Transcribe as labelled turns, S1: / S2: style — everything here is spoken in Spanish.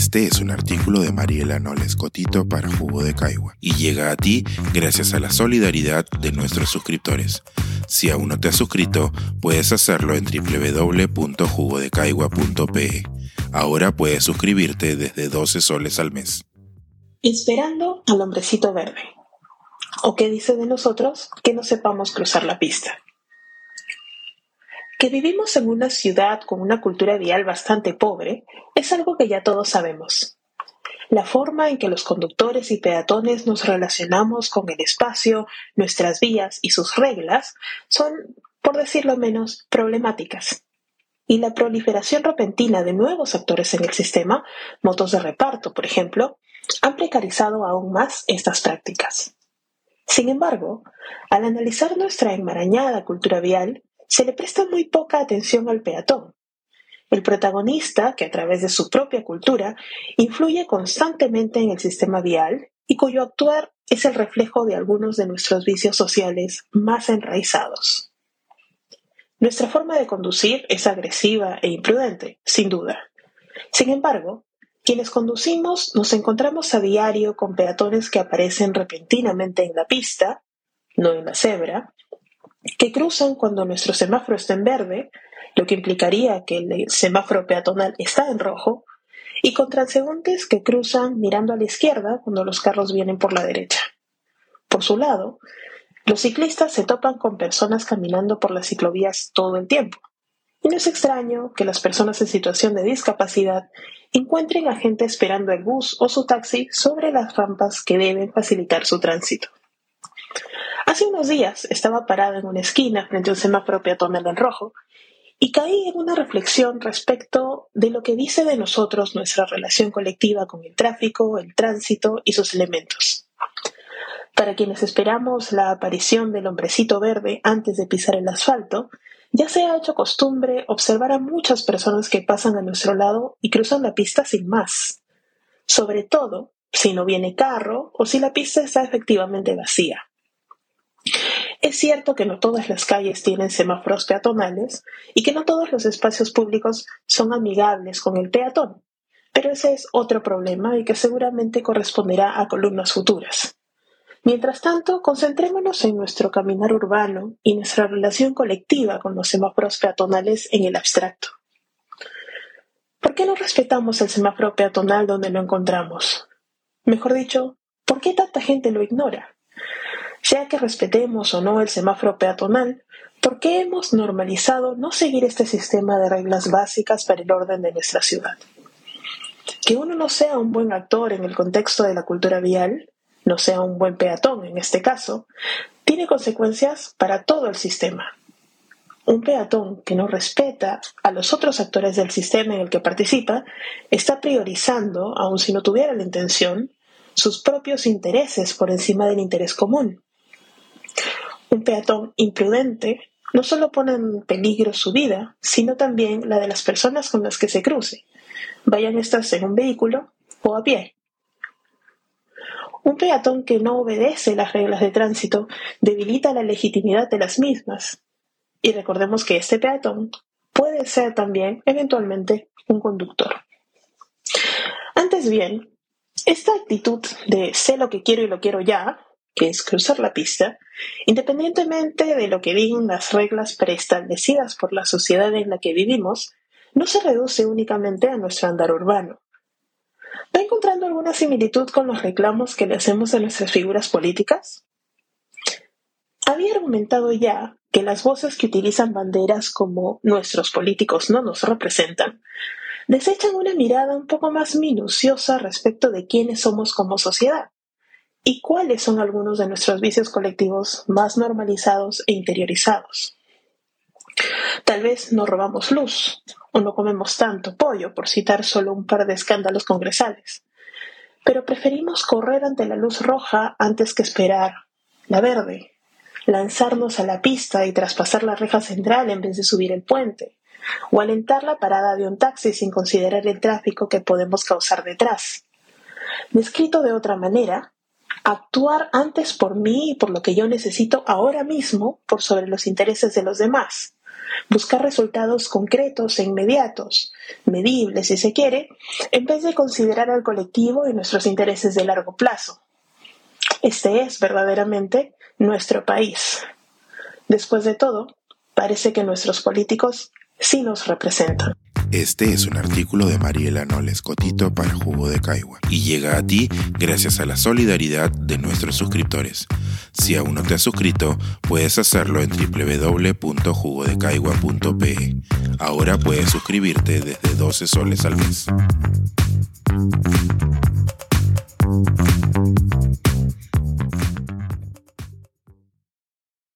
S1: Este es un artículo de Mariela Noles Cotito para Jugo de Caigua y llega a ti gracias a la solidaridad de nuestros suscriptores. Si aún no te has suscrito, puedes hacerlo en www.jugodecaigua.pe. Ahora puedes suscribirte desde 12 soles al mes.
S2: Esperando al hombrecito verde. ¿O qué dice de nosotros que no sepamos cruzar la pista? Que vivimos en una ciudad con una cultura vial bastante pobre es algo que ya todos sabemos. La forma en que los conductores y peatones nos relacionamos con el espacio, nuestras vías y sus reglas son, por decirlo menos, problemáticas. Y la proliferación repentina de nuevos actores en el sistema, motos de reparto, por ejemplo, han precarizado aún más estas prácticas. Sin embargo, al analizar nuestra enmarañada cultura vial, se le presta muy poca atención al peatón. El protagonista, que a través de su propia cultura influye constantemente en el sistema vial y cuyo actuar es el reflejo de algunos de nuestros vicios sociales más enraizados. Nuestra forma de conducir es agresiva e imprudente, sin duda. Sin embargo, quienes conducimos nos encontramos a diario con peatones que aparecen repentinamente en la pista, no en la cebra, que cruzan cuando nuestro semáforo está en verde, lo que implicaría que el semáforo peatonal está en rojo, y con transeúntes que cruzan mirando a la izquierda cuando los carros vienen por la derecha. Por su lado, los ciclistas se topan con personas caminando por las ciclovías todo el tiempo. Y no es extraño que las personas en situación de discapacidad encuentren a gente esperando el bus o su taxi sobre las rampas que deben facilitar su tránsito. Hace unos días estaba parada en una esquina frente a un semáforo peatonal en rojo y caí en una reflexión respecto de lo que dice de nosotros nuestra relación colectiva con el tráfico, el tránsito y sus elementos. Para quienes esperamos la aparición del hombrecito verde antes de pisar el asfalto, ya se ha hecho costumbre observar a muchas personas que pasan a nuestro lado y cruzan la pista sin más, sobre todo si no viene carro o si la pista está efectivamente vacía. Es cierto que no todas las calles tienen semáforos peatonales y que no todos los espacios públicos son amigables con el peatón, pero ese es otro problema y que seguramente corresponderá a columnas futuras. Mientras tanto, concentrémonos en nuestro caminar urbano y nuestra relación colectiva con los semáforos peatonales en el abstracto. ¿Por qué no respetamos el semáforo peatonal donde lo encontramos? Mejor dicho, ¿por qué tanta gente lo ignora? Sea que respetemos o no el semáforo peatonal, ¿por qué hemos normalizado no seguir este sistema de reglas básicas para el orden de nuestra ciudad? Que uno no sea un buen actor en el contexto de la cultura vial, no sea un buen peatón en este caso, tiene consecuencias para todo el sistema. Un peatón que no respeta a los otros actores del sistema en el que participa está priorizando, aun si no tuviera la intención, sus propios intereses por encima del interés común. Un peatón imprudente no solo pone en peligro su vida, sino también la de las personas con las que se cruce, vayan estas en un vehículo o a pie. Un peatón que no obedece las reglas de tránsito debilita la legitimidad de las mismas. Y recordemos que este peatón puede ser también eventualmente un conductor. Antes bien, esta actitud de sé lo que quiero y lo quiero ya, que es cruzar la pista, independientemente de lo que digan las reglas preestablecidas por la sociedad en la que vivimos, no se reduce únicamente a nuestro andar urbano. ¿Va encontrando alguna similitud con los reclamos que le hacemos a nuestras figuras políticas? Había argumentado ya que las voces que utilizan banderas como nuestros políticos no nos representan desechan una mirada un poco más minuciosa respecto de quiénes somos como sociedad y cuáles son algunos de nuestros vicios colectivos más normalizados e interiorizados. Tal vez no robamos luz o no comemos tanto pollo, por citar solo un par de escándalos congresales, pero preferimos correr ante la luz roja antes que esperar la verde, lanzarnos a la pista y traspasar la reja central en vez de subir el puente, o alentar la parada de un taxi sin considerar el tráfico que podemos causar detrás. Descrito de otra manera, actuar antes por mí y por lo que yo necesito ahora mismo por sobre los intereses de los demás, buscar resultados concretos e inmediatos, medibles si se quiere, en vez de considerar al colectivo y nuestros intereses de largo plazo. Este es verdaderamente nuestro país. Después de todo, parece que nuestros políticos sí nos representan.
S1: Este es un artículo de Mariela Noles Cotito para Jugo de Caigua y llega a ti gracias a la solidaridad de nuestros suscriptores. Si aún no te has suscrito, puedes hacerlo en www.jugodecaigua.pe. Ahora puedes suscribirte desde 12 soles al mes.